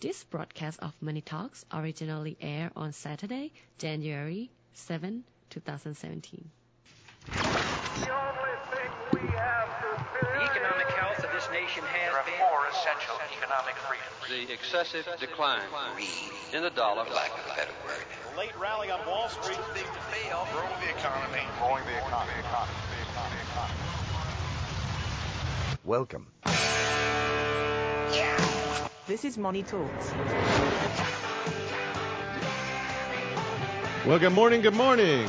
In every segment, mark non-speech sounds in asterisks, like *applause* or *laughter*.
This broadcast of Money Talks originally aired on Saturday, January 7, 2017. The economic health of this nation has There are been four essential economic freedoms. the excessive decline in the dollar. lack of a better word. late rally on Wall Street. Too big to fail. Growing the economy. Growing the economy. The economy. The economy. The economy. Welcome. This is Money Talks. Well, good morning, good morning.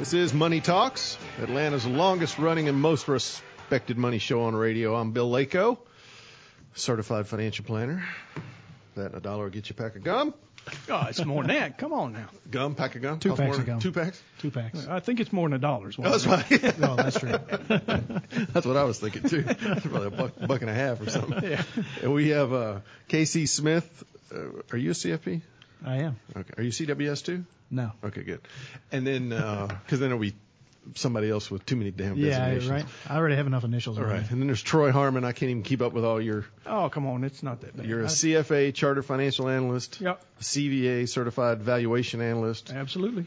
This is Money Talks, Atlanta's longest running and most respected money show on radio. I'm Bill Lako, certified financial planner. That and a dollar will get you a pack of gum. Oh, it's more than that. Come on now. Gum, pack of gum. Two Cost packs more of gum. Two packs? Two packs. I think it's more than a dollar. is what That's right. *laughs* No, that's true. *laughs* That's what I was thinking too. It's probably a buck, buck and a half or something. *laughs* Yeah. And we have uh, Casey Smith. Uh, are you a CFP? I am. Okay. Are you CWS too? No. Okay, good. And then, because then it'll be somebody else with too many damn Yeah, designations. right. I already have enough initials. All on right. And then there's Troy Harmon. I can't even keep up with all your. Oh, come on. It's not that bad. You're a I- CFA Chartered Financial Analyst, Yep. CVA Certified Valuation Analyst, Absolutely.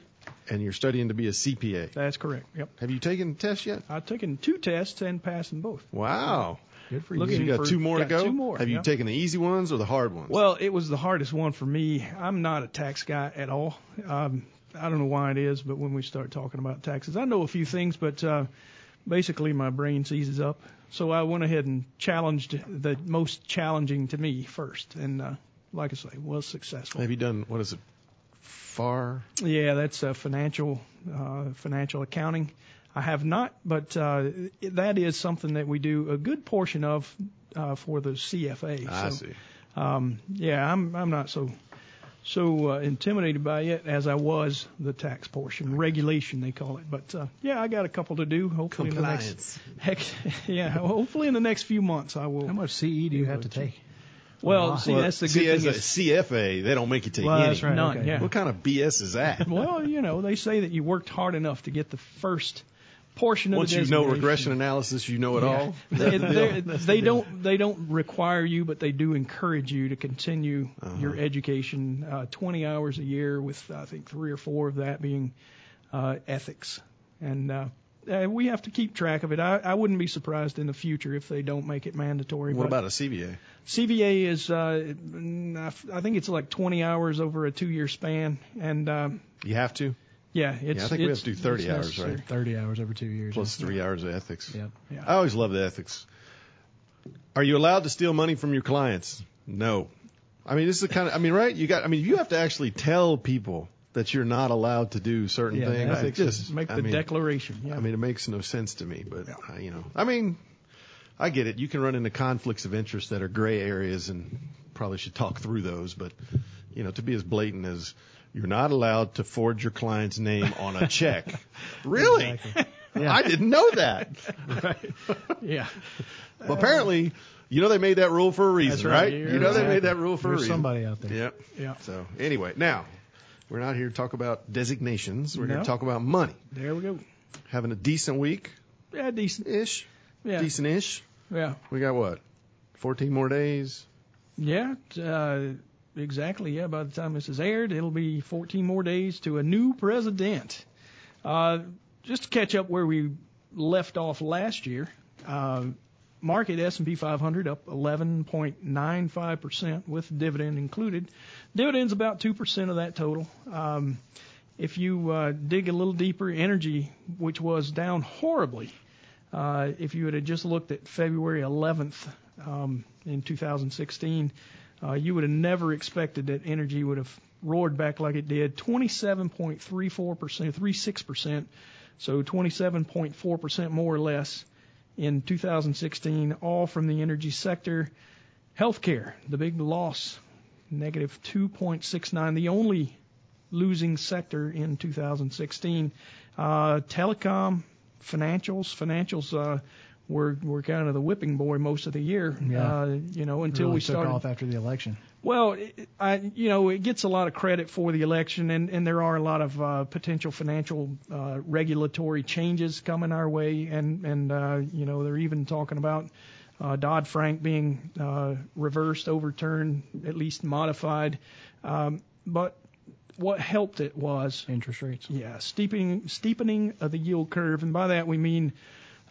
and you're studying to be a CPA. That's correct. Yep. Have you taken tests yet? I've taken two tests and passed them both. Wow. Good for Looking So you got for- two more to go? two more, Have you yeah. taken the easy ones or the hard ones? Well, it was the hardest one for me. I'm not a tax guy at all. Um, I don't know why it is, but when we start talking about taxes, I know a few things, but uh, basically my brain seizes up. So I went ahead and challenged the most challenging to me first, and uh, like I say, was successful. Have you done, what is it, FAR? Yeah, that's uh, financial uh, financial accounting. I have not, but uh, that is something that we do a good portion of uh, for the CFA. I so, see. Um, yeah, I'm I'm not so so uh, intimidated by it as I was the tax portion, regulation they call it. But uh, yeah, I got a couple to do. Hopefully in the next heck, *laughs* yeah, hopefully in the next few months I will. How much CE do you have to take? Well, see, Well, that's the see, good as thing. a is- CFA, they don't make you take Well, any. that's right. None, okay. yeah. What kind of BS is that? well, you know, they say that you worked hard enough to get the first portion of Once you know regression analysis, you know it all. *laughs* they, *laughs* they, they don't they don't require you, but they do encourage you to continue Uh-huh. your education. Uh, 20 hours a year, with I think three or four of that being uh, ethics, and uh, uh, we have to keep track of it. I, I wouldn't be surprised in the future if they don't make it mandatory. What about a CVA? CVA is uh, I think it's like 20 hours over a two-year span, and um, You have to, yeah, it's Yeah, I think we have to do 30 hours, right? 30 hours over two years. plus yeah. three hours of ethics. Yep. Yeah. I always love the ethics. Are you allowed to steal money from your clients? No. I mean, this is the kind of, I mean, right? You got, I mean, you have to actually tell people that you're not allowed to do certain Yeah, things. It just Make I the mean, declaration. Yeah. I mean, it makes no sense to me, but uh, you know, I mean, I get it. You can run into conflicts of interest that are gray areas, and probably should talk through those. But you know, to be as blatant as you're not allowed to forge your client's name on a check. *laughs* really? I didn't know that. *laughs* right. yeah. Well, apparently, you know they made that rule for a reason, right. right? You know they made that rule for a reason. somebody out there. Yep. Yeah. So anyway, now we're not here to talk about designations. We're here to talk about money. There we go. Having a decent week Yeah, decent. ish. Yeah. Decent-ish. Yeah. We got what? 14 more days. Yeah. Uh, exactly. Yeah. By the time this is aired, it'll be 14 more days to a new president. Uh, just to catch up where we left off last year, uh, market S&P 500 up 11.95% with dividend included. Dividends about 2% of that total. Um, if you uh, dig a little deeper, energy, which was down horribly, uh, if you had just looked at February 11th um, in 2016, uh, you would have never expected that energy would have roared back like it did. 27.34%, 36%, so 27.4% more or less in 2016, all from the energy sector. Healthcare, the big loss, negative 2.69. The only losing sector in 2016. Uh, telecom, financials, financials uh, were were kind of the whipping boy most of the year. Yeah. Uh, you know, until really we took started off after the election. well, it- I, you know, it gets a lot of credit for the election, and, and there are a lot of uh, potential financial uh, regulatory changes coming our way, and and uh, you know they're even talking about uh, Dodd Frank being uh, reversed, overturned, at least modified. Um, but what helped it was Interest rates. yeah, steepening steepening of the yield curve, and by that we mean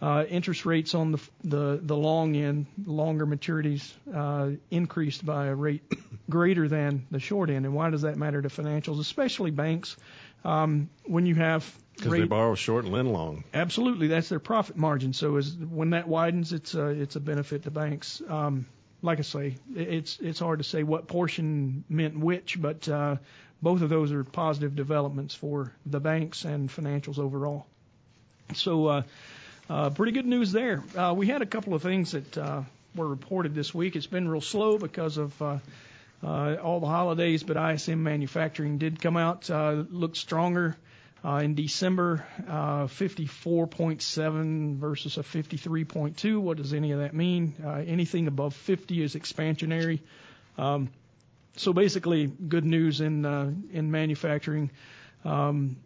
uh, interest rates on the the the long end, longer maturities, uh, increased by a rate *coughs* greater than the short end. And why does that matter to financials, especially banks? Um, when you have Because they borrow short and lend long. absolutely that's their profit margin. So as when that widens, it's a, it's a benefit to banks. Um, like I say, it's it's hard to say what portion meant which, but uh, both of those are positive developments for the banks and financials overall. So uh, uh, pretty good news there. Uh, we had a couple of things that uh, were reported this week. It's been real slow because of uh, uh, all the holidays, but ISM manufacturing did come out, uh, looked stronger. Uh, in December, uh, 54.7 versus a 53.2. What does any of that mean? Uh, anything above 50 is expansionary. Um, so basically, good news in uh, in manufacturing. Um,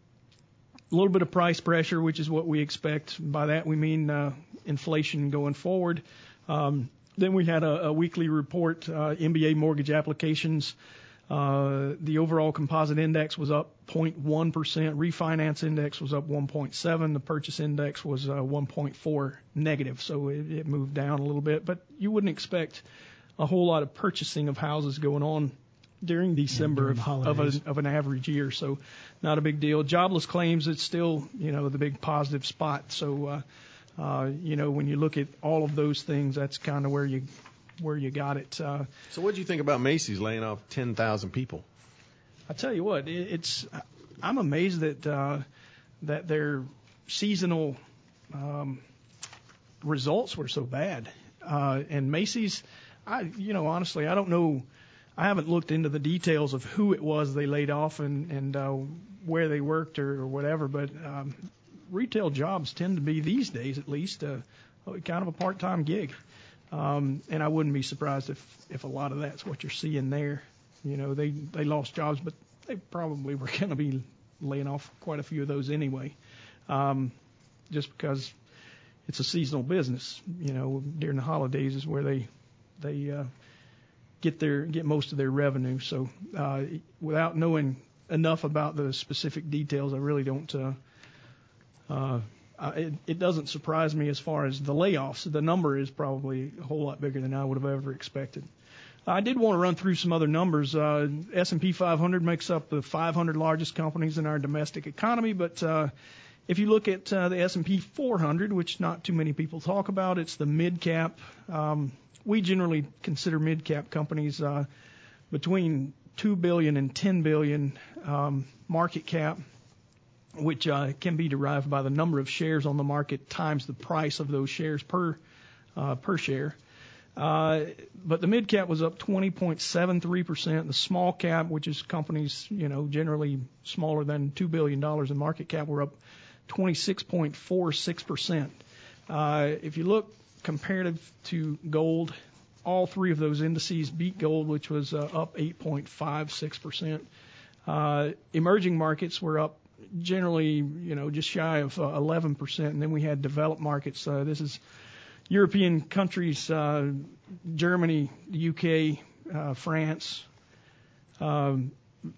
a little bit of price pressure, which is what we expect. By that we mean uh, inflation going forward. Um, then we had a, a weekly report, uh, MBA mortgage applications. Uh, the overall composite index was up 0.1%. Refinance index was up 1.7. The purchase index was uh, 1.4 negative, so it, it moved down a little bit. But you wouldn't expect a whole lot of purchasing of houses going on during December during of, of, a, of an average year, so not a big deal. Jobless claims, it's still you know the big positive spot. So uh, uh, you know when you look at all of those things, that's kind of where you where you got it. Uh, So what do you think about Macy's laying off 10,000 people? I tell you what, it, it's I'm amazed that uh, that their seasonal um, results were so bad. Uh, and Macy's, I you know honestly, I don't know. I haven't looked into the details of who it was they laid off and and uh, where they worked or, or whatever. But um, retail jobs tend to be these days, at least, uh, kind of a part-time gig. Um, and I wouldn't be surprised if if a lot of that's what you're seeing there. You know, they they lost jobs, but they probably were *laughs* going to be laying off quite a few of those anyway, um, just because it's a seasonal business. You know, during the holidays is where they they uh, get their get most of their revenue. So uh, without knowing enough about the specific details, I really don't. Uh, uh, it, it doesn't surprise me as far as the layoffs. The number is probably a whole lot bigger than I would have ever expected. I did want to run through some other numbers. Uh, S&P 500 makes up the 500 largest companies in our domestic economy, but uh, if you look at uh, the S&P 400, which not too many people talk about, it's the mid cap. Um, we generally consider mid cap companies uh, between 2 billion and 10 billion um, market cap, which uh, can be derived by the number of shares on the market times the price of those shares per uh, per share. Uh, but the mid cap was up 20.73%. The small cap, which is companies, you know, generally smaller than $2 billion in market cap, were up 26.46%. Uh, if you look comparative to gold, all three of those indices beat gold, which was uh, up 8.56%. Uh, emerging markets were up generally, you know, just shy of uh, 11%. And then we had developed markets. Uh, this is European countries, uh, Germany, the UK, uh, France, um,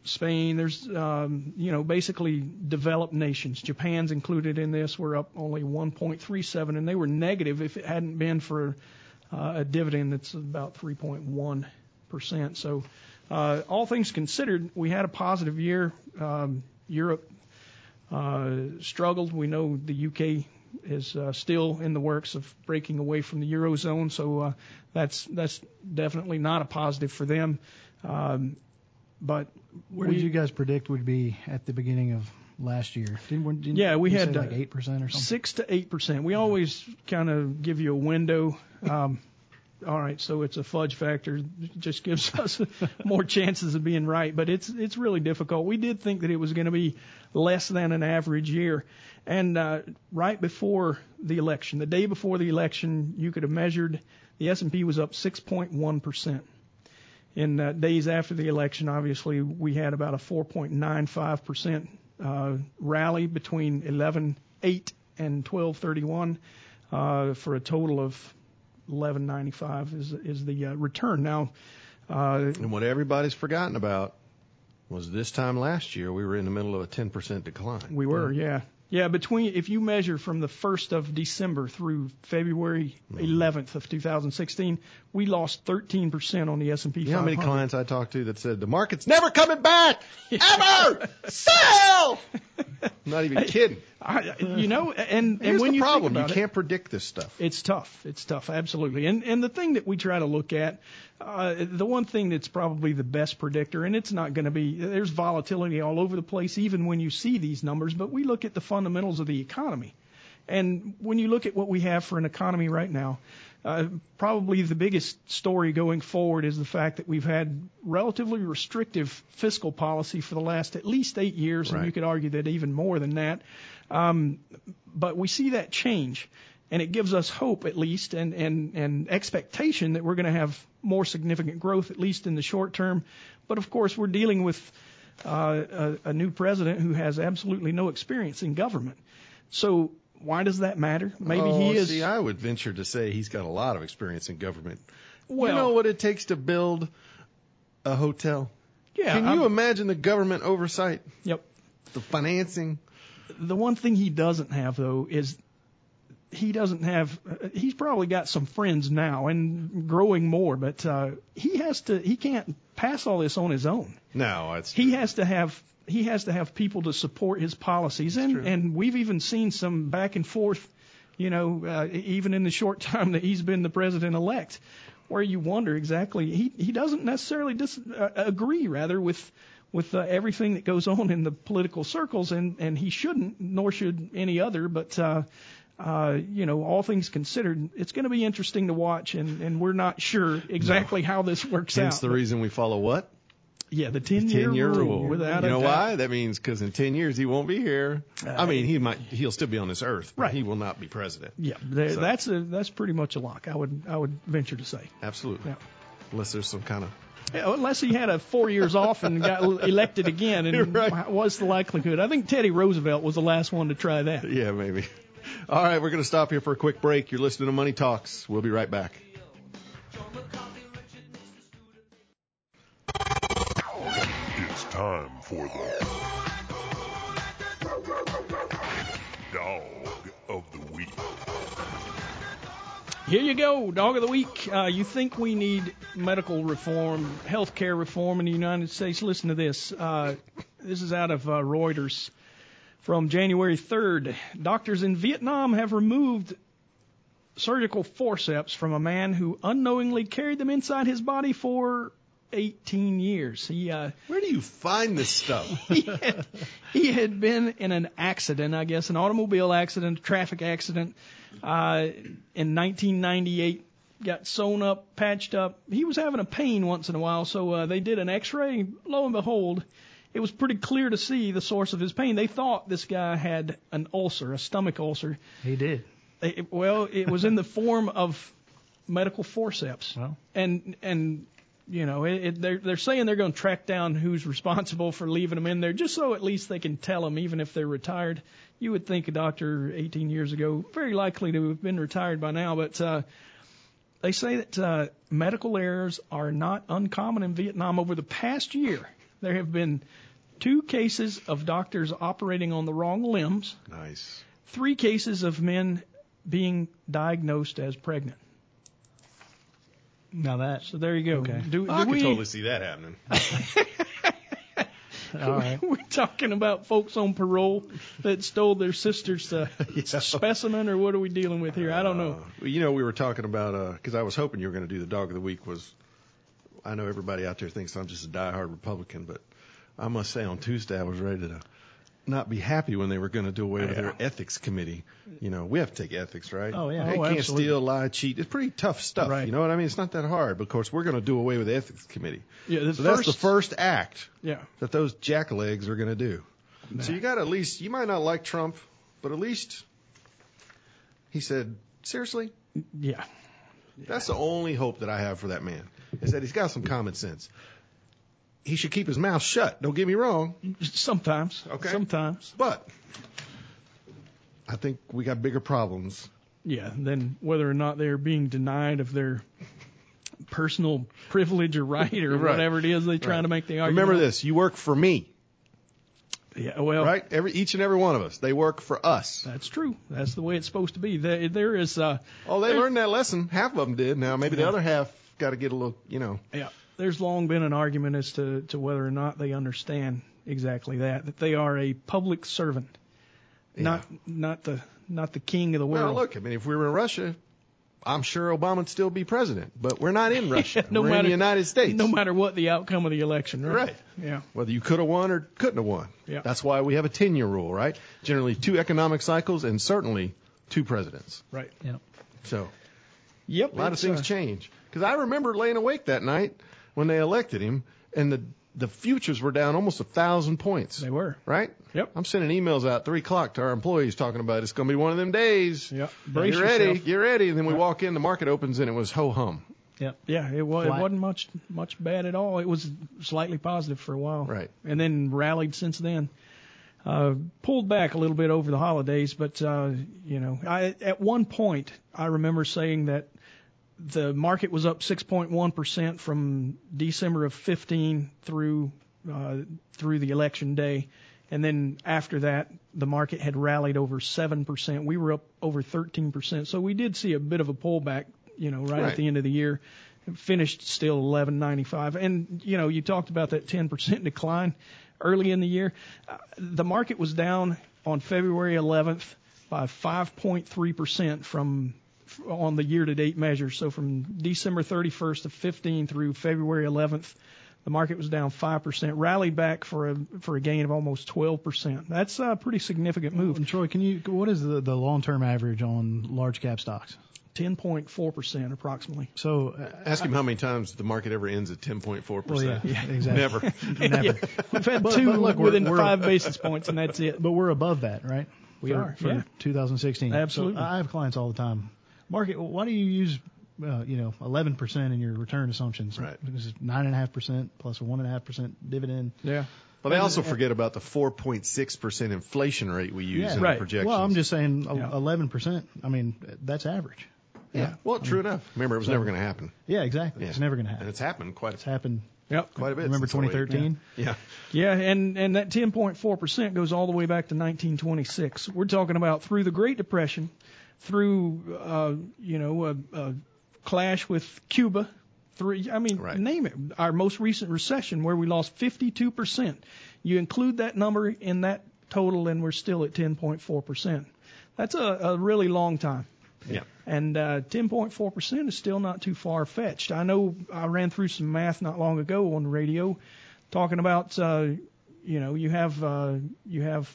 Spain. There's, um, you know, basically developed nations. Japan's included in this. We're up only 1.37, and they were negative if it hadn't been for uh, a dividend that's about 3.1 percent. So, uh, all things considered, we had a positive year. Um, Europe uh, struggled. We know the UK is uh, still in the works of breaking away from the eurozone, so uh, that's that's definitely not a positive for them. Um, but Where we, did you guys predict would be at the beginning of last year? Didn't, didn't Yeah, we had, uh, like eight percent or something. six to eight percent. We always kind of give you a window. Um, all right, so it's a fudge factor. It just gives *laughs* us more chances of being right. But it's it's really difficult. We did think that it was going to be less than an average year, and uh, right before the election, the day before the election, you could have measured the S&P was up 6.1 percent. In uh, days after the election, obviously, we had about a 4.95 percent uh, rally between 11.8 and 12.31 uh, for a total of 11.95 is is the uh, return. Now, uh, And what everybody's forgotten about was this time last year we were in the middle of a 10% decline. we were, yeah, yeah. Between if you measure from the first of December through February mm-hmm. 11th of 2016, we lost 13 percent on the S&P 500. You know how many clients I talked to that said the market's never coming back ever sell? *laughs* Not even kidding. I, you know, and and Here's when the you problem: you about it, can't predict this stuff. It's tough. It's tough, absolutely. And and the thing that we try to look at, uh, the one thing that's probably the best predictor, and it's not going to be. There's volatility all over the place, even when you see these numbers. But we look at the fundamentals of the economy, and when you look at what we have for an economy right now, uh, probably the biggest story going forward is the fact that we've had relatively restrictive fiscal policy for the last at least eight years, and you could argue that even more than that. Um, but we see that change, and it gives us hope at least, and and and expectation that we're going to have more significant growth at least in the short term. But of course, we're dealing with uh, a, a new president who has absolutely no experience in government. So why does that matter? Maybe oh, he is. See, I would venture to say he's got a lot of experience in government. well, you know what it takes to build a hotel? yeah. Can I'm- you imagine the government oversight, Yep. the financing? The one thing he doesn't have though is he doesn't have. He's probably got some friends now and growing more, but uh, he has to. He can't pass all this on his own. No, it's He has to have. He has to have people to support his policies, and true. and we've even seen some back and forth. You know, uh, even in the short *laughs* time that he's been the president elect, where you wonder exactly he he doesn't necessarily dis, uh, agree rather with with uh, everything that goes on in the political circles, and and he shouldn't, nor should any other. But uh, uh, you know, all things considered, it's going to be interesting to watch, and and we're not sure exactly how this works hence out. That's the reason we follow what? yeah, the ten year 10 year rule, without you know why? That means because in 10 years he won't be here. I mean, he might, he'll still be on this earth, but Right. he will not be president. Yeah, there, So- that's a that's pretty much a lock. I would I would venture to say. Absolutely. Yeah. Unless there's some kind of. Yeah, unless he had a four years off and got elected again, and *laughs* right. what's the likelihood? I think Teddy Roosevelt was the last one to try that. Yeah, maybe. All right, we're going to stop here for a quick break. You're listening to Money Talks. We'll be right back. It's time for the Dog of the Week. Here you go, dog of the week. Uh, you think we need medical reform, health care reform in the United States? Listen to this. Uh, this is out of uh, Reuters from January 3rd. Doctors in Vietnam have removed surgical forceps from a man who unknowingly carried them inside his body for 18 years. He uh, Where do you find this stuff? *laughs* he, had, he had been in an accident, I guess, an automobile accident, a traffic accident, uh, in 1998. Got sewn up, patched up. He was having a pain once in a while, so uh, they did an X-ray. Lo and behold, it was pretty clear to see the source of his pain. They thought this guy had an ulcer, a stomach ulcer. He did. It, well, it was in the form of medical forceps. Well. And and you know, it, it, they're they're saying they're going to track down who's responsible for leaving them in there, just so at least they can tell them, even if they're retired. You would think a doctor 18 years ago, very likely to have been retired by now, but uh, they say that uh, medical errors are not uncommon in Vietnam. Over the past year, there have been two cases of doctors operating on the wrong limbs nice. three cases of men being diagnosed as pregnant. Now that. So there you go. Okay. Do, I do could we, totally see that happening. *laughs* All right. *laughs* We're talking about folks on parole that stole their sister's uh, *laughs* specimen, or what are we dealing with here? I don't know. Uh, you know, we were talking about because I was hoping you were going to do the dog of the week. Was I know everybody out there thinks I'm just a diehard Republican, but I must say on Tuesday I was ready to not be happy when they were going to do away with Yeah. their ethics committee. You know, we have to take ethics, right? Oh, yeah. They Oh, can't absolutely. steal, lie, cheat. It's pretty tough stuff. Right. You know what I mean? It's not that hard. But of course, we're going to do away with the ethics committee. Yeah, So that's the first- first act Yeah. that those jackalegs are going to do. So you got at least, you might not like Trump, but at least he said, seriously, Yeah. that's the only hope that I have for that man is that he's got some common sense. He should keep his mouth shut. Don't get me wrong, Sometimes. Okay. Sometimes. but I think we got bigger problems. Yeah. Then whether or not they're being denied of their personal privilege or right or *laughs* Right. whatever it is they're trying Right. to make the argument. Remember this: you work for me, Yeah. Well. right? Every each and every one of us, they work for us. That's true. That's the way it's supposed to be. There, there is. Uh, Oh, they learned that lesson. Half of them did. Now maybe the other half got to get a little, you know. Yeah, there's long been an argument as to, to whether or not they understand exactly that that they are a public servant, not not the not the king of the Well, world. look, I mean, if we were in Russia, I'm sure Obama'd still be president. But we're not in *laughs* Russia. no we're matter in the United States. no matter what the outcome of the election, right? Right. Yeah. Whether you could have won or couldn't have won. Yeah. That's why we have a 10 year rule, right? Generally two economic cycles and certainly two presidents. Right. Yeah. So Yep. a lot of things uh, change. Because I remember laying awake that night when they elected him, and the the futures were down almost a thousand points. They were. Right? Yep. I'm sending emails out three o'clock to our employees talking about it's going to be one of them days. Yep. Brace Get ready, yourself. get ready. And then we Right. walk in, the market opens, and it was ho hum. Yep. Yeah, it was. It wasn't much much bad at all. It was slightly positive for a while, Right. And then rallied since then. Uh, pulled back a little bit over the holidays, but uh, you know, I at one point I remember saying that the market was up 6.1 percent from December of 15 through uh, through the election day, and then after that the market had rallied over seven percent. We were up over 13 percent, so we did see a bit of a pullback, you know, right, Right. at the end of the year. Finished still 11.95, and you know, you talked about that 10 percent decline early in the year. Uh, the market was down on February 11th by 5.3 percent from on the year-to-date measure. So from December 31st of 15 through February 11th, the market was down 5%, rallied back for a for a gain of almost 12%. That's a pretty significant move. And Troy, can you? What is the the long term average on large cap stocks? 10.4% approximately. So uh, Ask him how many times the market ever ends at 10.4%. well, yeah, exactly. Never. *laughs* Never. Yeah, we've had But- two but look, we're- within we're- five basis points, and that's it. But we're above that, right? We for, are, for yeah. 2016. Absolutely. So I have clients all the time. Market. Why do you use, uh, you know, 11% in your return assumptions? Right. This is nine and a half percent plus a one and a half percent dividend. Yeah. But they also forget about the 4.6% inflation rate we use in Right. the projections. Well, I'm just saying Yeah. 11%. I mean, that's average. Yeah. Well, true enough. Remember, it was never going to happen. Yeah, exactly. Yeah. It's never going to happen. And happen. it's happened quite It's happened Yep. quite a bit. Remember since 08. 2013? Yeah. Yeah, and and that 10.4% goes all the way back to 1926. We're talking about through the Great Depression, through uh, you know a, a clash with Cuba, through I mean Right. name it. Our most recent recession where we lost 52%. You include that number in that total, and we're still at 10.4%. That's a, a really long time. Yeah. And uh, 10.4% is still not too far fetched. I know I ran through some math not long ago on the radio, talking about uh, you know you have uh, you have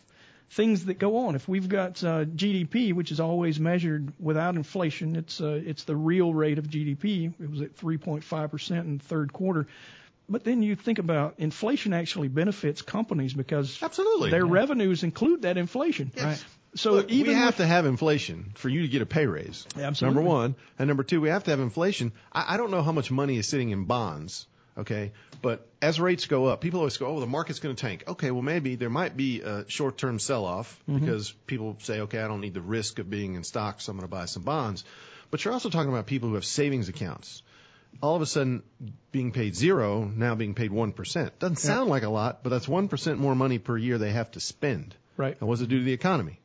things that go on. If we've got uh, GDP, which is always measured without inflation, it's uh, it's the real rate of GDP. It was at 3.5% in the third quarter. But then you think about inflation actually benefits companies because Absolutely. their Yeah. revenues include that inflation. Yes. So Look, even we have with- to have inflation for you to get a pay raise. Absolutely. Number one, and number two, we have to have inflation. I, I don't know how much money is sitting in bonds, okay, but as rates go up, people always go, "Oh, the market's going to tank." Okay, well maybe there might be a short-term sell-off Mm-hmm. because people say, "Okay, I don't need the risk of being in stocks, so I'm going to buy some bonds." But you're also talking about people who have savings accounts. All of a sudden, being paid zero, now being paid one percent doesn't sound like a lot, but that's one percent more money per year they have to spend. Right. And what's it do to the economy?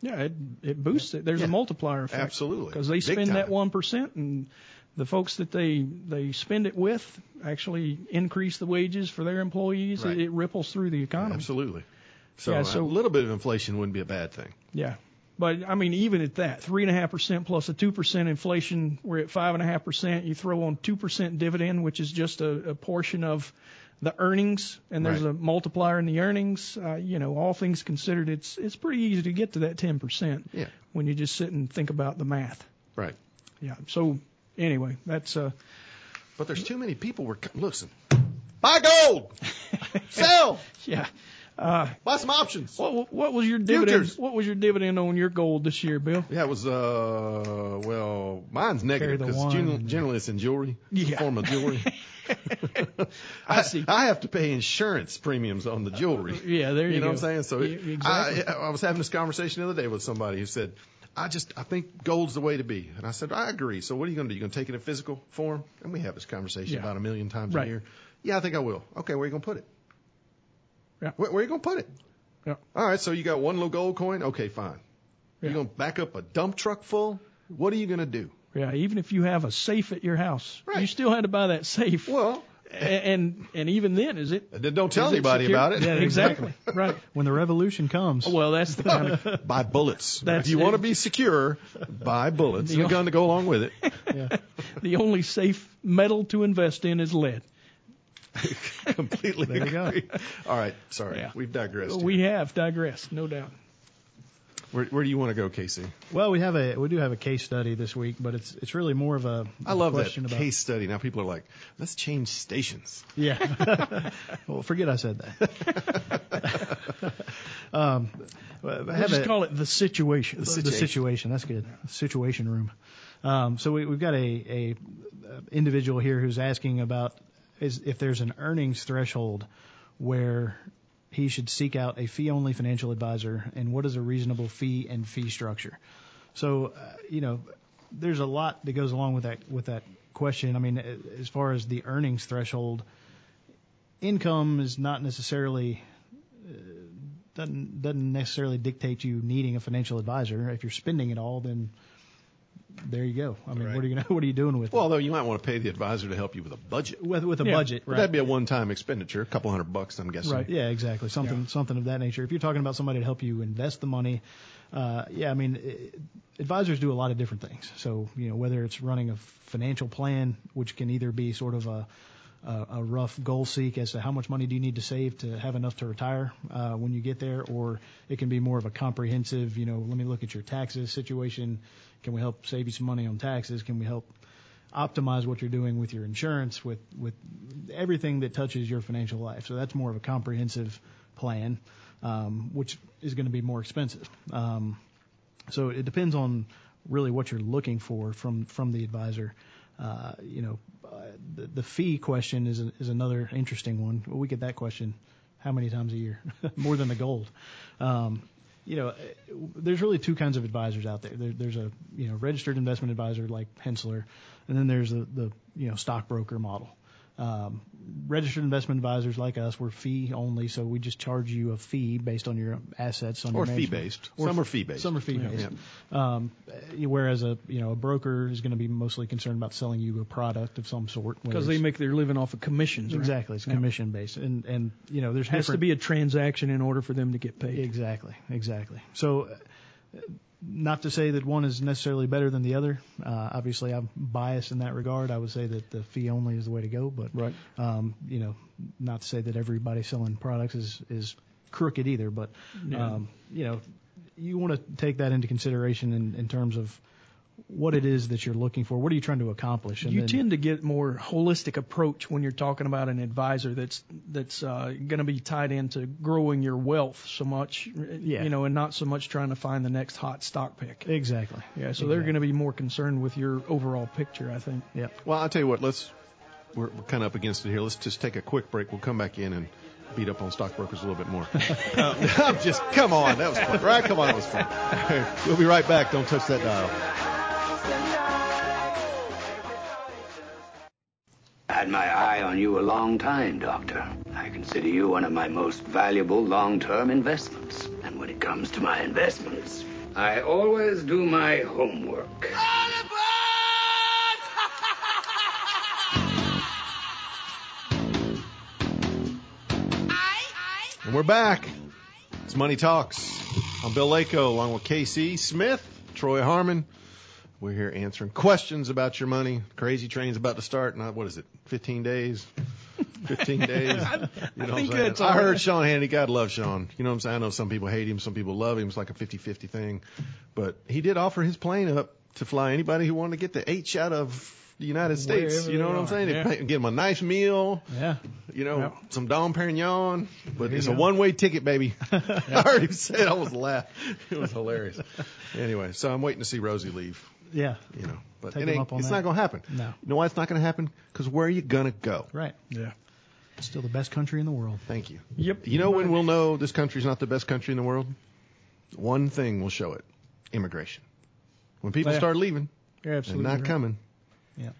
Yeah, it, it boosts it. There's Yeah. a multiplier effect. Absolutely. Because they Big spend time. that one percent, and the folks that they they spend it with actually increase the wages for their employees. Right. It, it ripples through the economy. Absolutely. So, Yeah, uh, so- a little bit of inflation wouldn't be a bad thing. Yeah. But I mean, even at that, three and a half percent plus a two percent inflation, we're at five and a half percent. You throw on two percent dividend, which is just a, a portion of the earnings, and there's Right. a multiplier in the earnings. Uh, you know, all things considered, it's it's pretty easy to get to that 10% Yeah. when you just sit and think about the math. Right. Yeah. So anyway, that's uh, But there's too many people. Were listen. Buy gold. *laughs* Sell. yeah. Uh, Buy some options. what what was your dividend? Futures. What was your dividend on your gold this year, Bill? Yeah, it was uh well, mine's negative because generally, generally it's in jewelry, Yeah. form of jewelry. *laughs* I see. I have to pay insurance premiums on the jewelry. Yeah, there you, You know go. what I'm saying? So Yeah, exactly. I, I was having this conversation the other day with somebody who said, I just I think gold's the way to be, and I said I agree. So what are you going to do? You going to take it in physical form? And we have this conversation Yeah. about a million times Right. a year. Yeah, I think I will. Okay, where are you going to put it? Yeah. Where, where are you going to put it? Yeah. All right, so you got one little gold coin. Okay, fine. Yeah. You're going to back up a dump truck full. What are you going to do? Yeah, even if you have a safe at your house, Right. you still had to buy that safe. Well, and and even then, is it? then don't tell anybody secure? about it. Yeah, exactly. *laughs* right. When the revolution comes, Well, that's the kind of *laughs* Buy bullets. That's if you it. want to be secure, buy bullets and The a gun to go along with it. yeah. *laughs* the only safe metal to invest in is lead. Completely There you go. agree. All right, sorry, Yeah. we've digressed. We have digressed, no doubt. Where, where do you want to go, Casey? Well, we have a we do have a case study this week, but it's it's really more of a, I love that question about case study. Now people are like, let's change stations. Yeah. *laughs* well, forget I said that. *laughs* um, We'll have just a- call it the situation. the situation. situation. That's good. Situation room. Um, so we, we've got a, a individual here who's asking about is if there's an earnings threshold where he should seek out a fee-only financial advisor, and what is a reasonable fee and fee structure. So, uh, you know, there's a lot that goes along with that with that question. I mean, as far as the earnings threshold, income is not necessarily uh, doesn't doesn't necessarily dictate you needing a financial advisor. If you're spending it all, then there you go. I mean, Right. what are you gonna *laughs* what are you doing with it? Well, though you might want to pay the advisor to help you with a budget. With with a Yeah. budget, right? That'd be a one-time expenditure, a couple hundred bucks, I'm guessing. Right. Yeah, exactly. Something something of that nature. If you're talking about somebody to help you invest the money, uh, yeah, I mean, i advisors do a lot of different things. So you know, whether it's running a financial plan, which can either be sort of a a, a rough goal seek as to how much money do you need to save to have enough to retire uh, when you get there, or it can be more of a comprehensive. You know, let me look at your taxes situation. Can we help save you some money on taxes? Can we help optimize what you're doing with your insurance, with with everything that touches your financial life. So that's more of a comprehensive plan, um, which is going to be more expensive. Um, so it depends on really what you're looking for from from the advisor. Uh, you know, the, the fee question is is another interesting one. We get that question how many times a year? *laughs* More than the gold. Um, you know, there's really two kinds of advisors out there. there. There's a you know registered investment advisor like Hensssler, and then there's the the you know stockbroker model. Um, registered investment advisors like us, we're fee only, so we just charge you a fee based on your assets on Or your management. fee-based. Or Some f- are fee-based. Some are fee based. Um, uh, whereas a you know a broker is going to be mostly concerned about selling you a product of some sort. Because they it's- make their living off of commissions. Right? exactly it's Yeah. commission based, and and you know there's has to be a transaction in order for them to get paid. Exactly, exactly. So, uh, not to say that one is necessarily better than the other. Uh, obviously, I'm biased in that regard. I would say that the fee only is the way to go, but Right. um, you know, not to say that everybody selling products is is crooked either. But Yeah. um, you know, you want to take that into consideration in, in terms of what it is that you're looking for. What are you trying to accomplish? And you then- tend to get more holistic approach when you're talking about an advisor that's that's uh, going to be tied into growing your wealth so much, Yeah. you know, and not so much trying to find the next hot stock pick. exactly. Yeah, so they're going to be more concerned with your overall picture, I think. Yeah. Well, I'll tell you what. Let's we're, we're kind of up against it here. Let's just take a quick break. We'll come back in and beat up on stockbrokers a little bit more. *laughs* I'm just come on, that was fun, right? Come on, that was fun. All right, *laughs* we'll be right back. Don't touch that dial. Had my eye on you a long time, Doctor. I consider you one of my most valuable long-term investments. And when it comes to my investments, I always do my homework. And we're back. It's Money Talks. I'm Bill Lako along with Casey Smith, Troy Harmon. We're here answering questions about your money. Crazy train's about to start. Not uh, what is it? 15 days. 15 *laughs* days. You know what I'm saying? I heard. Sean Hannity. God love Sean. You know what I'm saying? I know some people hate him, some people love him. It's like a 50-50 thing. But he did offer his plane up to fly anybody who wanted to get the H out of the United States. Wherever you know what I'm saying? They yeah. pay- Get him a nice meal. Yeah. You know, Yeah. some Dom Perignon, but it's a one-way ticket, baby. *laughs* I say it. I was laughing. It was hilarious. Anyway, so I'm waiting to see Rosie leave. Yeah. You know, but it ain't, it's that. not going to happen. No. You know why it's not going to happen? Because where are you going to go? Right. Yeah. Still the best country in the world. Thank you. Yep. You know when we'll know this country's not the best country in the world? One thing will show it: immigration. When people Yeah. start leaving You're and absolutely not right. coming. Yeah.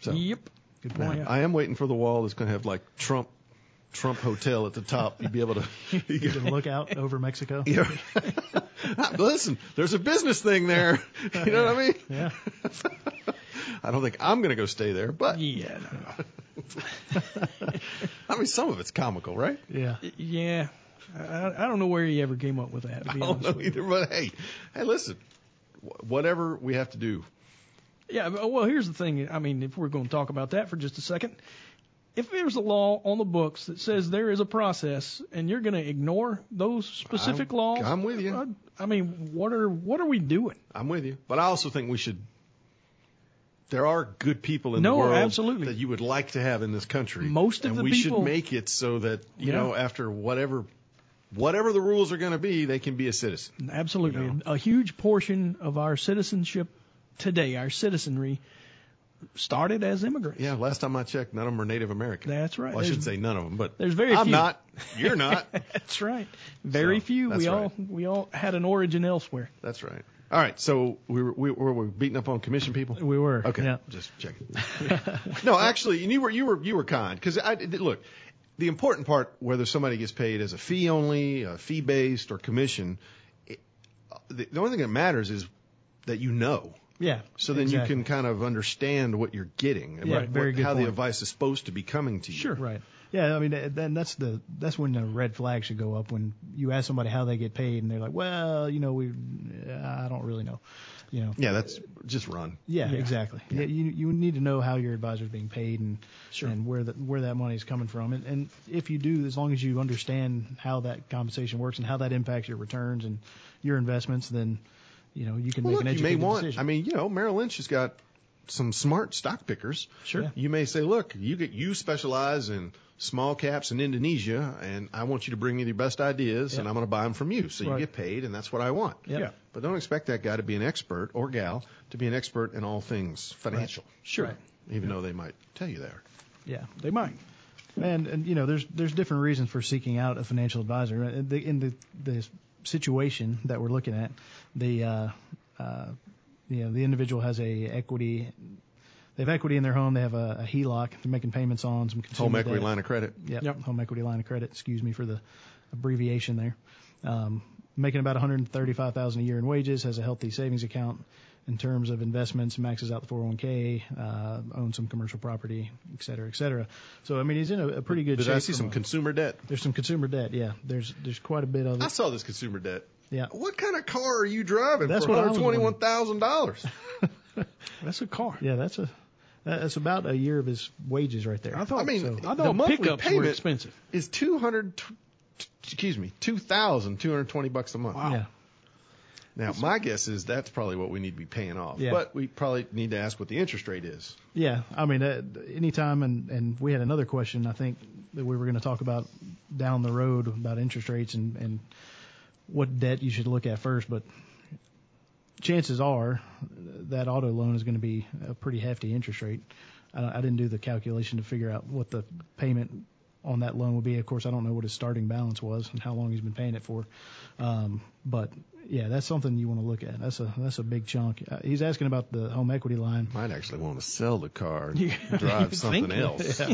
So Yep. Good now, point. I am waiting for the wall that's going to have like Trump, Trump Hotel at the top. You'd be able to. *laughs* You can look out over Mexico. *laughs* Yeah. Listen, there's a business thing there. *laughs* You know what I mean? Yeah. I don't think I'm going to go stay there, but Yeah. No. I mean, some of it's comical, right? Yeah. Yeah. I, I don't know where he ever came up with that. To I be don't honest know with you. either, but hey, hey, listen, whatever we have to do. Yeah, well, here's the thing. I mean, if we're going to talk about that for just a second, if there's a law on the books that says there is a process, and you're going to ignore those specific I'm- laws, I'm with you. I, I mean, what are what are we doing? I'm with you, but I also think we should. There are good people in No, the world absolutely. that you would like to have in this country. Most of and the we people- should make it so that you Yeah. know after whatever, whatever the rules are going to be, they can be a citizen. Absolutely, You know. a huge portion of our citizenship today, our citizenry, started as immigrants. Yeah, last time I checked, none of them are Native American. That's right. Well, I should say none of them, but There's very I'm few. not. You're not. *laughs* That's right. Very So, few. We all right. we all had an origin elsewhere. That's right. All right, so we were we were, we beating up on commission people. We were. Okay, Yeah. just checking. *laughs* no, actually, and you were you were you were kind because I look. The important part, whether somebody gets paid as a fee only, a fee based, or commission, it, the, the only thing that matters is that you know. Yeah. So then exactly. you can kind of understand what you're getting and Yeah, what, very what- good how the advice is supposed to be coming to you. Sure. Right. Yeah, I mean, then that's the that's when the red flag should go up when you ask somebody how they get paid and they're like, well, you know, we, I don't really know, you know. Yeah, that's just run. Yeah, Yeah. exactly. Yeah. you you need to know how your advisor is being paid and Sure. and where that where that money's coming from. And, and if you do, as long as you understand how that compensation works and how that impacts your returns and your investments, then you know you can Well, make look, an you may educated want. decision. I mean, you know, Merrill Lynch has got some smart stock pickers. Sure. Yeah. You may say, look, you get you specialize in small caps in Indonesia, and I want you to bring me your best ideas, and I'm going to buy them from you. So Right. you get paid, and that's what I want. Yep. Yeah. But don't expect that guy to be an expert or gal to be an expert in all things financial. Sure. Right. Even though they might tell you they are. yeah. They might. And and you know, there's there's different reasons for seeking out a financial advisor. In the in the, the situation that we're looking at, the uh, uh, you know the individual has a equity. They have equity in their home. They have a, a HELOC. They're making payments on some consumer Home equity debt. line of credit. Yep, Yep. home equity line of credit. Excuse me for the abbreviation there. Um, making about 135,000 a year in wages. Has a healthy savings account. In terms of investments, maxes out the 401k, uh, owns some commercial property, et cetera, et cetera. So I mean, he's in a, a pretty good Did shape. I see some a- consumer debt? there's some consumer debt. Yeah, there's there's quite a bit of it. I saw this consumer debt. Yeah, What kind of car are you driving That's for what I was wondering. $121,000? *laughs* That's a car. yeah, that's a that's about a year of his wages right there. I thought. I mean, So- I the thought monthly pickups were payment expensive. is 200 t- t- excuse me, 2,220 bucks a month. Wow. yeah, Now, my guess is that's probably what we need to be paying off. Yeah. But we probably need to ask what the interest rate is. yeah. I mean, uh, anytime and and we had another question I think that we were going to talk about down the road about interest rates and and what debt you should look at first, but chances are that auto loan is going to be a pretty hefty interest rate. I, I didn't do the calculation to figure out what the payment on that loan would be. Of course, I don't know what his starting balance was and how long he's been paying it for. Um, but yeah, that's something you want to look at. That's a that's a big chunk. Uh, he's asking about the home equity line. Might actually want to sell the car and *laughs* drive *laughs* something else. *laughs*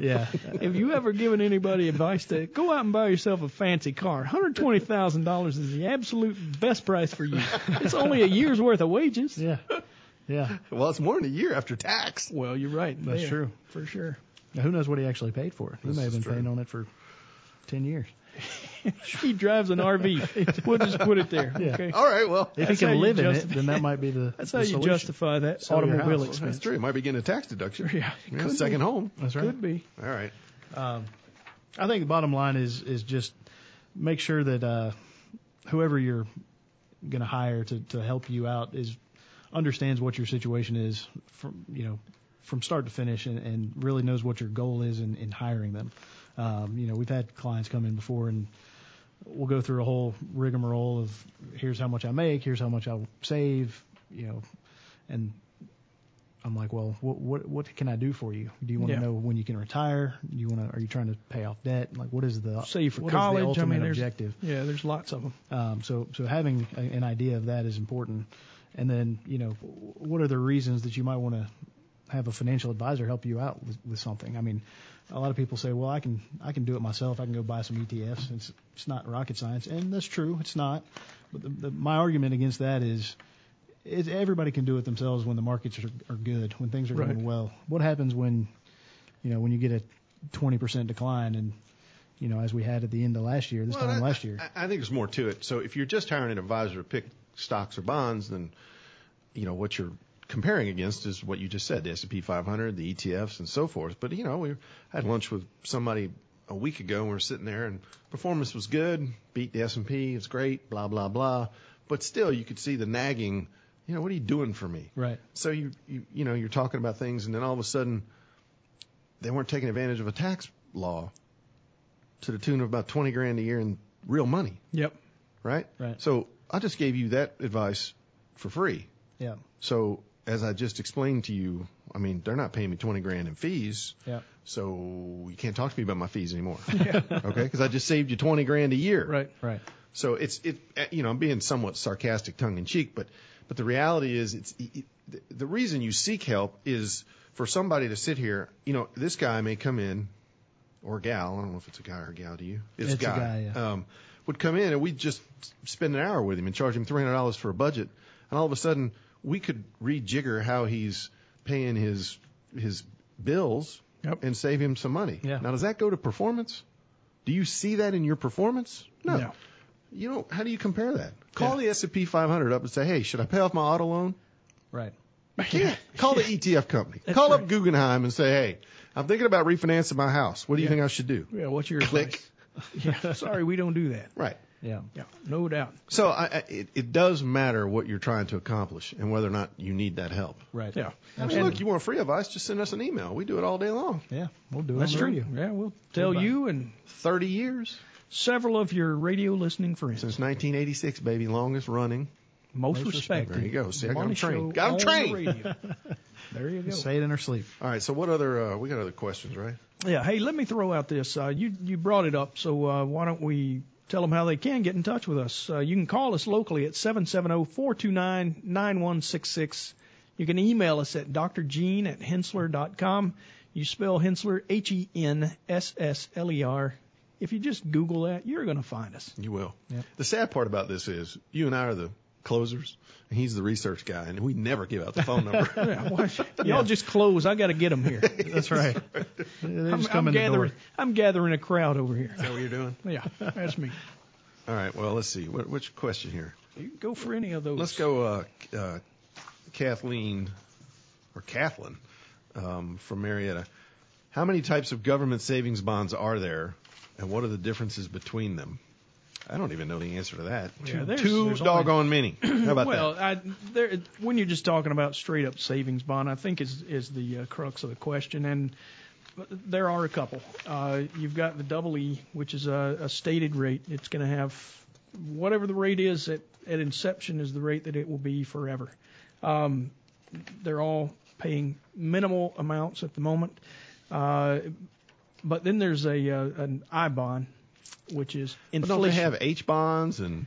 Yeah, Have you ever given anybody advice to go out and buy yourself a fancy car? Hundred twenty thousand dollars is the absolute best price for you. It's only a year's worth of wages. yeah, yeah. Well, it's more than a year after tax. Well, you're right. That's there, true. for sure. Now, who knows what he actually paid for it? He This may have been true. paying on it for ten years. *laughs* He drives an RV. We'll just put it there. Yeah. Okay. All right, well, If That's he can live in it, then that might be the. *laughs* That's the how you justify that Sell automobile house. expense. that's true. It might be getting a tax deduction. Yeah, Yeah, could second be. home. That's right. Could be. All right. Um, I think the bottom line is is just make sure that uh, whoever you're going to hire to to help you out is understands what your situation is from you know from start to finish and, and really knows what your goal is in, in hiring them. Um, you know, we've had clients come in before and we'll go through a whole rigmarole of here's how much I make, here's how much I'll save, you know, and I'm like, well, what what what can I do for you? Do you want to Yeah. know when you can retire? Do you want to? Are you trying to pay off debt? Like, what is the Save for what is the college. I mean, there's objective? yeah, there's lots of them. Um, so so having a, an idea of that is important. And then you know, what are the reasons that you might want to have a financial advisor help you out with, with something? I mean, a lot of people say, well, I can I can do it myself. I can go buy some ETFs. It's it's not rocket science, and that's true. It's not. But the, the, my argument against that is. It, everybody can do it themselves when the markets are, are good, when things are Right. going well. What happens when, you know, when you get a 20% decline, and you know, as we had at the end of last year, this Well, time I- last year. I, I think there's more to it. So if you're just hiring an advisor to pick stocks or bonds, then you know what you're comparing against is what you just said: the S&P 500, the ETFs, and so forth. But you know, we had lunch with somebody a week ago, and we were sitting there, and performance was good, beat the S&P, it's great, blah blah blah. But still, you could see the nagging. You know, what are you doing for me? Right. So you you you know you're talking about things, and then all of a sudden, they weren't taking advantage of a tax law to the tune of about twenty grand a year in real money, Yep. right? Right. So I just gave you that advice for free. Yeah. So as I just explained to you, I mean they're not paying me twenty grand in fees, Yeah. so you can't talk to me about my fees anymore. *laughs* okay? Because I just saved you twenty grand a year. Right. Right. So it's it you know I'm being somewhat sarcastic, tongue in cheek, but but the reality is it's it, the- reason you seek help is for somebody to sit here. You know this guy may come in or gal. I don't know if it's a guy or a gal to you. It's a guy, yeah. Um, would come in and we'd just spend an hour with him and charge him three hundred dollars for a budget, and all of a sudden we could rejigger how he's paying his his bills Yep. and save him some money. Yeah. Now does that go to performance? Do you see that in your performance? No. No. You know, how do you compare that? Call the S&P 500 up and say, "Hey, should I pay off my auto loan?" Right. You can't. *laughs* Call the ETF company. Call up Guggenheim and say, "Hey, I'm thinking about refinancing my house. What do you Yeah. think I should do?" Yeah. What's your Click. advice? *laughs* Yeah. Sorry, we don't do that. Right. Yeah. Yeah. No doubt. So I, I, it, it does matter what you're trying to accomplish and whether or not you need that help. Right. Yeah. I mean, look, you want free advice? Just send us an email. We do it all day long. Yeah. We'll do it. That's on the true. radio. Yeah. We'll tell Goodbye. you and Thirty years several of your radio listening friends. since 1986, baby, longest running. Most, Most respected. There you go. See, I got 'em Money trained. show Got 'em on the trained. radio. *laughs* there you go. Say it in our sleep. All right. So what other? Uh, we got other questions, right? Yeah. Hey, let me throw out this. Uh, you you brought it up, so uh, why don't we tell them how they can get in touch with us? Uh, you can call us locally at seven seven zero four two nine nine one six six. You can email us at drgene at henssler.com. You spell Henssler H E N S S L E R. If you just Google that, you're going to find us. You will. Yep. The sad part about this is you and I are the closers, and he's the research guy, and we never give out the phone number. *laughs* Yeah, why- *laughs* y'all just close. I got to get them here. *laughs* That's right. They I'm, just come I'm in the gathering. door. I'm gathering a crowd over here. Is that what you're doing? Yeah, that's me. All right. Well, let's see. What, which question here? You can go for any of those. Let's go. Uh, uh, Kathleen or Kathleen um, from Marietta. How many types of government savings bonds are there, and what are the differences between them? I don't even know the answer to that. Yeah, there's- too there's only- doggone many. *clears throat* How about well, that? I, there, when you're just talking about straight up savings bond, I think is is the uh, crux of the question, and there are a couple. Uh, you've got the double E, which is a, a stated rate. It's going to have whatever the rate is at, at inception is the rate that it will be forever. Um, they're all paying minimal amounts at the moment, uh, but then there's a uh, an I bond, which is But inflation. don't they have H bonds and?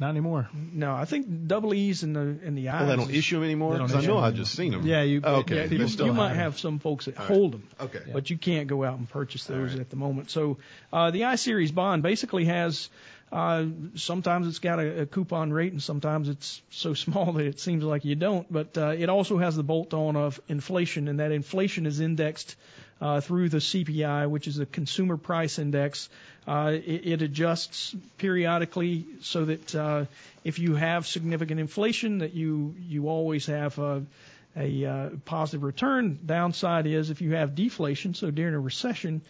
Not anymore. No, I think double E's and the and the I's. Oh, they don't issue them anymore. They don't 'Cause I know I've just seen them. Yeah, you- Oh, okay. yeah, Yeah, people you, still you might them. have some folks that All right. hold them, Okay. but you can't go out and purchase those right. at the moment. So uh, the I series bond basically has. Uh, sometimes it's got a, a coupon rate, and sometimes it's so *laughs* small that it seems like you don't. But uh, it also has the bolt-on of inflation, and that inflation is indexed uh, through the CPI, which is the Consumer Price Index. Uh, it, it adjusts periodically so that uh, if you have significant inflation, that you you always have a, a uh, positive return. Downside is if you have deflation, so during a recession,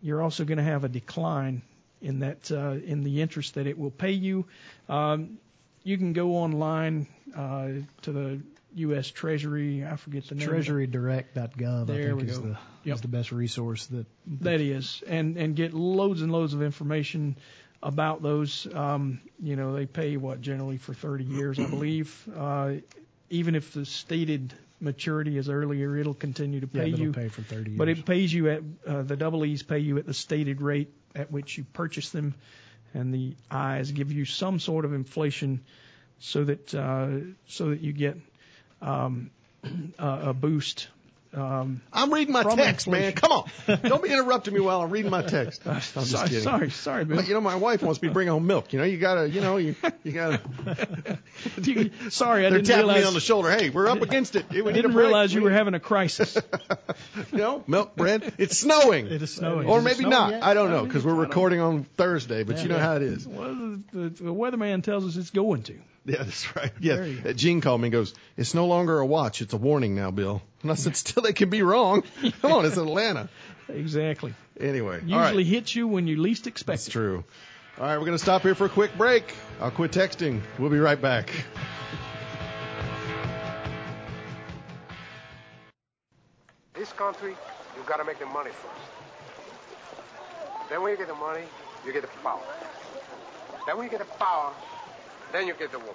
you're also going to have a decline in that uh, in the interest that it will pay you. Um, you can go online uh, to the U.S. Treasury. I forget the name. TreasuryDirect.gov, I There think, we is go. the Yep. is the best resource that That is, and and get loads and loads of information about those. Um, you know, they pay what generally for 30 years, I believe. Uh, even if the stated maturity is earlier, it'll continue to pay that'll you. pay for 30 years. But it pays you at uh, the double E's pay you at the stated rate at which you purchase them, and the I's give you some sort of inflation, so that uh, so that you get um, a, *clears throat* a boost. Um, I'm reading my from text, man. Come on. *laughs* Don't be interrupting me while I'm reading my text. *laughs* I'm just sorry, kidding. sorry, sorry, Bill. But you know, my wife wants me to bring home milk. You know, you gotta, you know, you, you gotta. *laughs* You- sorry, I They're didn't tapping realize. me on the shoulder. Hey, we're up against it. We I didn't realize you We were having a crisis. You know, milk bread. It's snowing. It is snowing. Or Is maybe snowing not. yet? I don't know because we're recording on Thursday. But you know how it is. well, the, the, the weatherman tells us it's going to. *laughs* Yeah, that's right. Yeah, you. Gene called me and goes, "It's no longer a watch; it's a warning now, Bill." And I said, "Still, they can be wrong. *laughs* Come on, it's Atlanta." Exactly. Anyway, Usually all right. hits you when you least expect That's it. true. All right, we're going to stop here for a quick break. I'll quit texting. We'll be right back. This country, you gotta make the money first. Then when you get the money, you get the power. Then when you get the power, then you get the woman.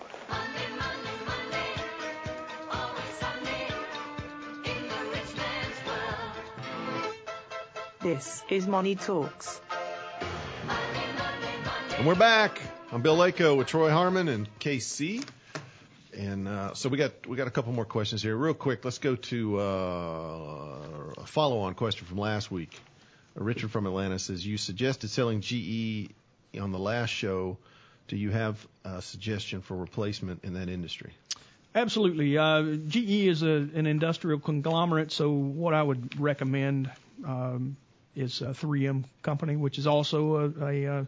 This is Money Talks. And we're back. I'm Bill Lako with Troy Harmon and Casey. And uh, so we got we got a couple more questions here, real quick. Let's go to uh, a follow-on question from last week. Uh, Richard from Atlanta says you suggested selling GE on the last show. Do you have a suggestion for replacement in that industry? Absolutely. Uh, GE is a, an industrial conglomerate, so what I would recommend um, is a 3M company, which is also a, a uh,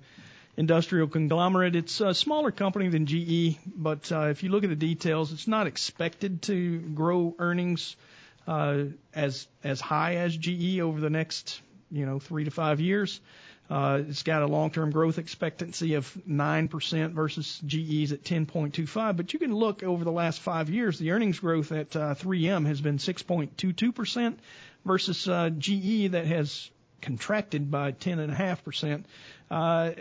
industrial conglomerate. It's a smaller company than GE, but uh, if you look at the details, it's not expected to grow earnings uh, as as high as GE over the next you know three to five years. Uh, it's got a long-term growth expectancy of 9% versus GE's at 10.25. But you can look over the last five years, the earnings growth at uh, 3M has been 6.22% versus uh, GE that has contracted by 10.5%. Uh,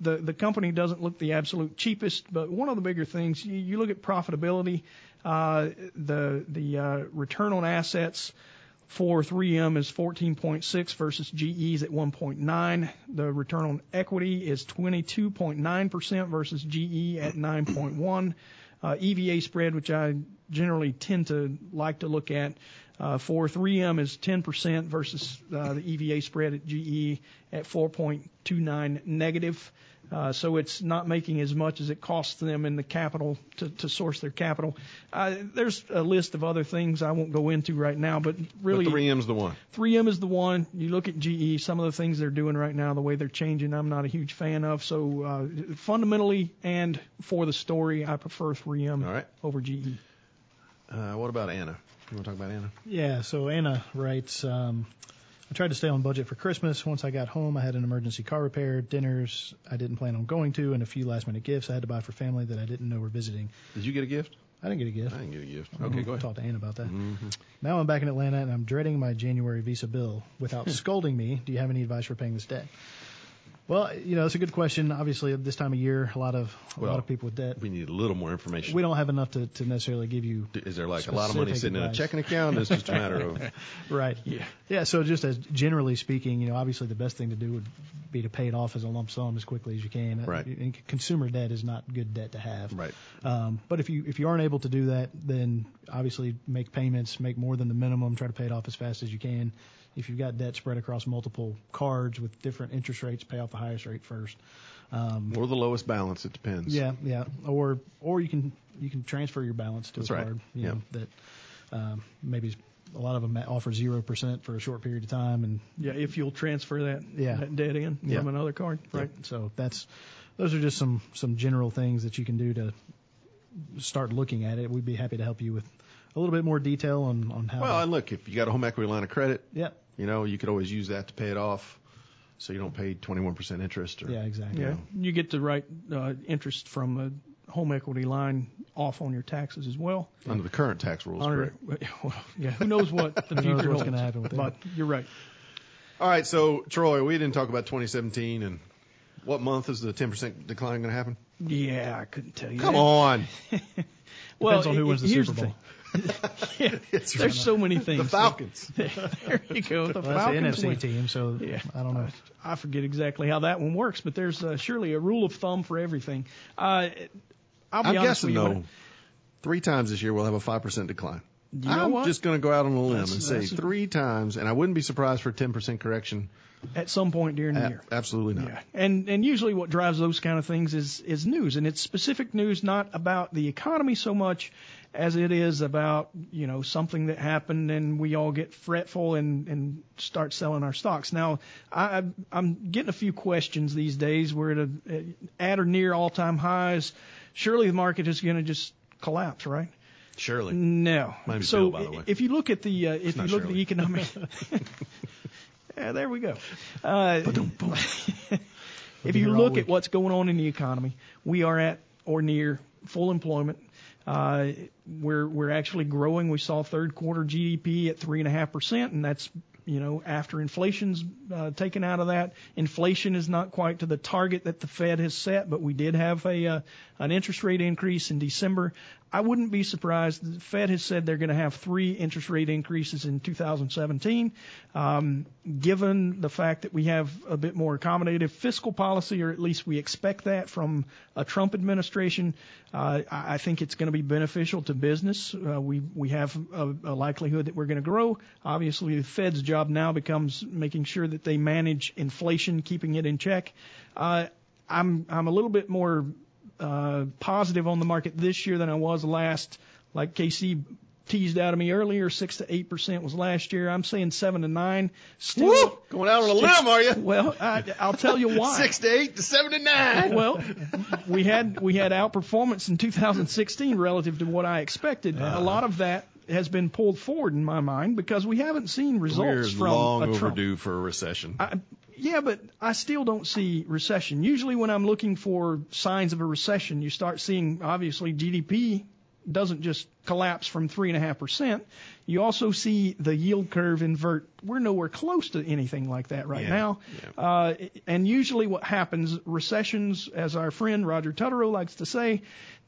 the the company doesn't look the absolute cheapest, but one of the bigger things you, you look at profitability, uh, the the uh, return on assets for 3M is 14.6 versus GE's at 1.9. The return on equity is 22.9% versus GE at 9.1. Uh, EVA spread, which I generally tend to like to look at, uh, for 3M is 10% versus uh, the EVA spread at GE at 4.29 negative. Uh, so it's not making as much as it costs them in the capital to, to source their capital. Uh, there's a list of other things I won't go into right now, but really But 3M's the one. 3M is the one. You look at GE, some of the things they're doing right now, the way they're changing, I'm not a huge fan of. So uh, fundamentally and for the story, I prefer 3M All right. over GE. Uh, what about Anna? You want to talk about Anna? Yeah, so Anna writes, um, I tried to stay on budget for Christmas. Once I got home, I had an emergency car repair, dinners I didn't plan on going to, and a few last minute gifts I had to buy for family that I didn't know were visiting. Did you get a gift? I didn't get a gift. I didn't get a gift. I'll Okay, go ahead. Talk to Ann about that. Mm-hmm. Now I'm back in Atlanta and I'm dreading my January Visa bill. Without *laughs* scolding me, do you have any advice for paying this debt? Well, you know, it's a good question. Obviously, at this time of year, a lot of a Well, lot of people with debt. We need a little more information. We don't have enough to, to necessarily give you. Is there like a lot of money sitting in a checking account? It's just a matter of *laughs* Right. Yeah. Yeah. So just as generally speaking, you know, obviously the best thing to do would be to pay it off as a lump sum as quickly as you can. Right. And consumer debt is not good debt to have. right. Um, but if you if you aren't able to do that, then obviously make payments, make more than the minimum, try to pay it off as fast as you can. If you've got debt spread across multiple cards with different interest rates, pay off the highest rate first. Um, Or the lowest balance. It depends. yeah, yeah. Or or you can you can transfer your balance to That's a right. card. You Yep. know, that um, maybe a lot of them offer zero percent for a short period of time, and Yeah, if you'll transfer that, Yeah. that debt in Yeah. from another card. Right. So that's those are just some some general things that you can do to start looking at it. We'd be happy to help you with a little bit more detail on on how. Well, to, and look, if you got a home equity line of credit, yeah, you know, you could always use that to pay it off. so you don't pay 21% interest. Or, Yeah, exactly. Yeah, you get the right uh, interest from a home equity line off on your taxes as well. Under the current tax rules, Under- correct? *laughs* well, yeah, who knows what the *laughs* Who knows future what's holds? gonna happen with that. But you're right. All right, so Troy, we didn't talk about 2017 and what month is the 10% decline going to happen? Yeah, I couldn't tell you. Come that. on. *laughs* Well, Depends on who it- wins the here's Super Bowl. Yeah, It's there's so many things. The Falcons. *laughs* there you go. The Well, that's the NFC win. team, so Yeah. I don't know. I forget exactly how that one works, but there's uh, surely a rule of thumb for everything. Uh, I'll be I'm honest guessing with you. though, three times this year we'll have a 5% decline. You know I'm what? just going to go out on a limb That's- and say a- three times, and I wouldn't be surprised for a 10% correction. At some point during the A- year. absolutely not. Yeah, and and usually what drives those kind of things is is news, and it's specific news, not about the economy so much as it is about you know something that happened, and we all get fretful and and start selling our stocks. Now, I I'm getting a few questions these days. We're at a at or near all time highs. Surely the market is going to just collapse, right? Surely. No. So Bill, by the way. if you look at the uh, if you look at the economic, *laughs* yeah, there we go. Uh, *laughs* *laughs* if you look at what's going on in the economy, we are at or near full employment. Uh, we're we're actually growing. We saw third quarter GDP at three and a half percent, and that's you know after inflation's uh, taken out of that. Inflation is not quite to the target that the Fed has set, but we did have a uh, an interest rate increase in December. I wouldn't be surprised. The Fed has said they're going to have three interest rate increases in 2017. Um, given the fact that we have a bit more accommodative fiscal policy, or at least we expect that from a Trump administration, uh, I think it's going to be beneficial to business. Uh, we we have a, a likelihood that we're going to grow. Obviously, the Fed's job now becomes making sure that they manage inflation, keeping it in check. Uh, I'm I'm a little bit more uh, positive on the market this year than I was last. Like Casey teased out of me earlier, six to eight percent was last year. I'm saying seven to nine. Still Woo! Going out on a limb, are you? Well, I, I'll tell you why. Six to eight to seven to nine. Well, we had we had outperformance in 2016 relative to what I expected. a lot of that has been pulled forward in my mind because we haven't seen results We're from long a Trump. overdue for a recession. I, yeah, but I still don't see recession. Usually, when I'm looking for signs of a recession, you start seeing obviously GDP doesn't just collapse from three and a half percent. You also see the yield curve invert. We're nowhere close to anything like that right Yeah, now. Uh, and usually, what happens, recessions, as our friend Roger Tutterow likes to say,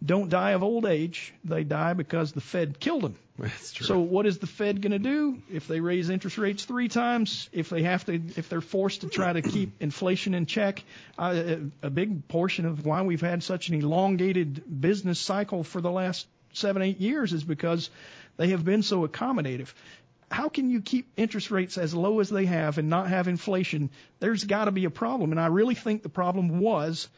don't die of old age. They die because the Fed killed them. *laughs* That's true. So what is the Fed going to do if they raise interest rates three times? If they have to, if they're forced to try to keep inflation in check, uh, a, a big portion of why we've had such an elongated business cycle for the last seven, eight years is because they have been so accommodative. How can you keep interest rates as low as they have and not have inflation? There's got to be a problem, and I really think the problem was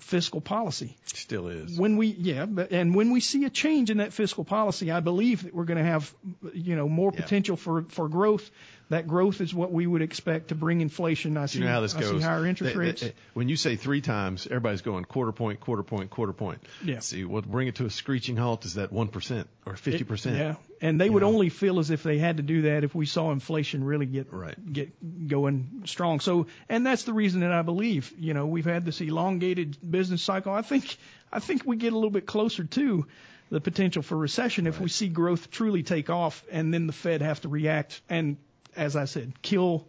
fiscal policy Still is. when we yeah but and when we see a change in that fiscal policy i believe that we're going to have you know more Yeah. potential for for growth that growth is what we would expect to bring inflation i see you know how this i goes. see higher interest They- rates they- when you say three times, everybody's going quarter point, quarter point, quarter point. Yeah. See, what bring it to a screeching halt is that one percent or fifty percent. yeah and they would know. only feel as if they had to do that if we saw inflation really get Right. get going strong so and that's the reason that i believe you know we've had this elongated business cycle i think i think we get a little bit closer to the potential for recession if we see growth truly take off and then the fed have to react and as i said kill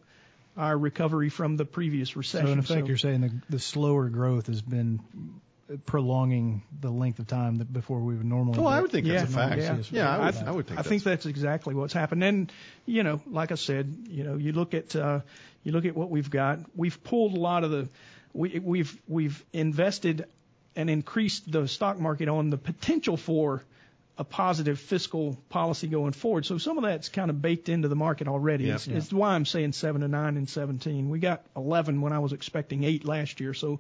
our recovery from the previous recession So in effect, So- you're saying the, the slower growth has been prolonging the length of time that before we would normally. Oh, I would think that's a Yeah, fact. yeah. Yeah, I would, I, I would think. I that's, think that's exactly what's happened. And you know, like I said, you know, you look at uh, you look at what we've got. We've pulled a lot of the we, we've we've invested and increased the stock market on the potential for a positive fiscal policy going forward. So some of that's kind of baked into the market already. Yeah. It's, it's why I'm saying seven to nine and 17. We got 11 when I was expecting eight last year. So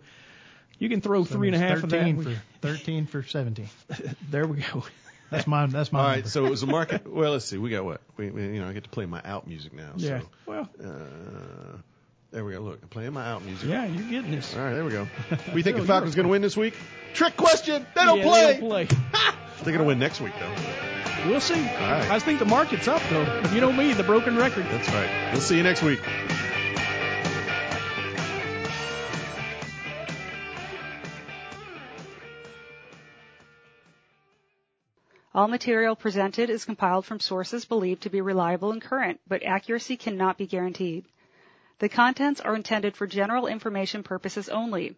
you can throw so three and a it's half of that. 13 for 13 for 17. *laughs* there we go. That's my that's my. All right, number. so it was a market. Well, let's see. We got what? We, we you know I get to play my out music now. Yeah. So, Well, uh, there we go. Look, I'm playing my out music. yeah, you're getting this. All right, there we go. We think the Falcons going to win this week? Trick question. They don't Yeah, play. They don't play. *laughs* They're going to win next week, though. We'll see. Right. I think the market's up, though. You know me, the broken record. That's right. We'll see you next week. All material presented is compiled from sources believed to be reliable and current, but accuracy cannot be guaranteed. The contents are intended for general information purposes only.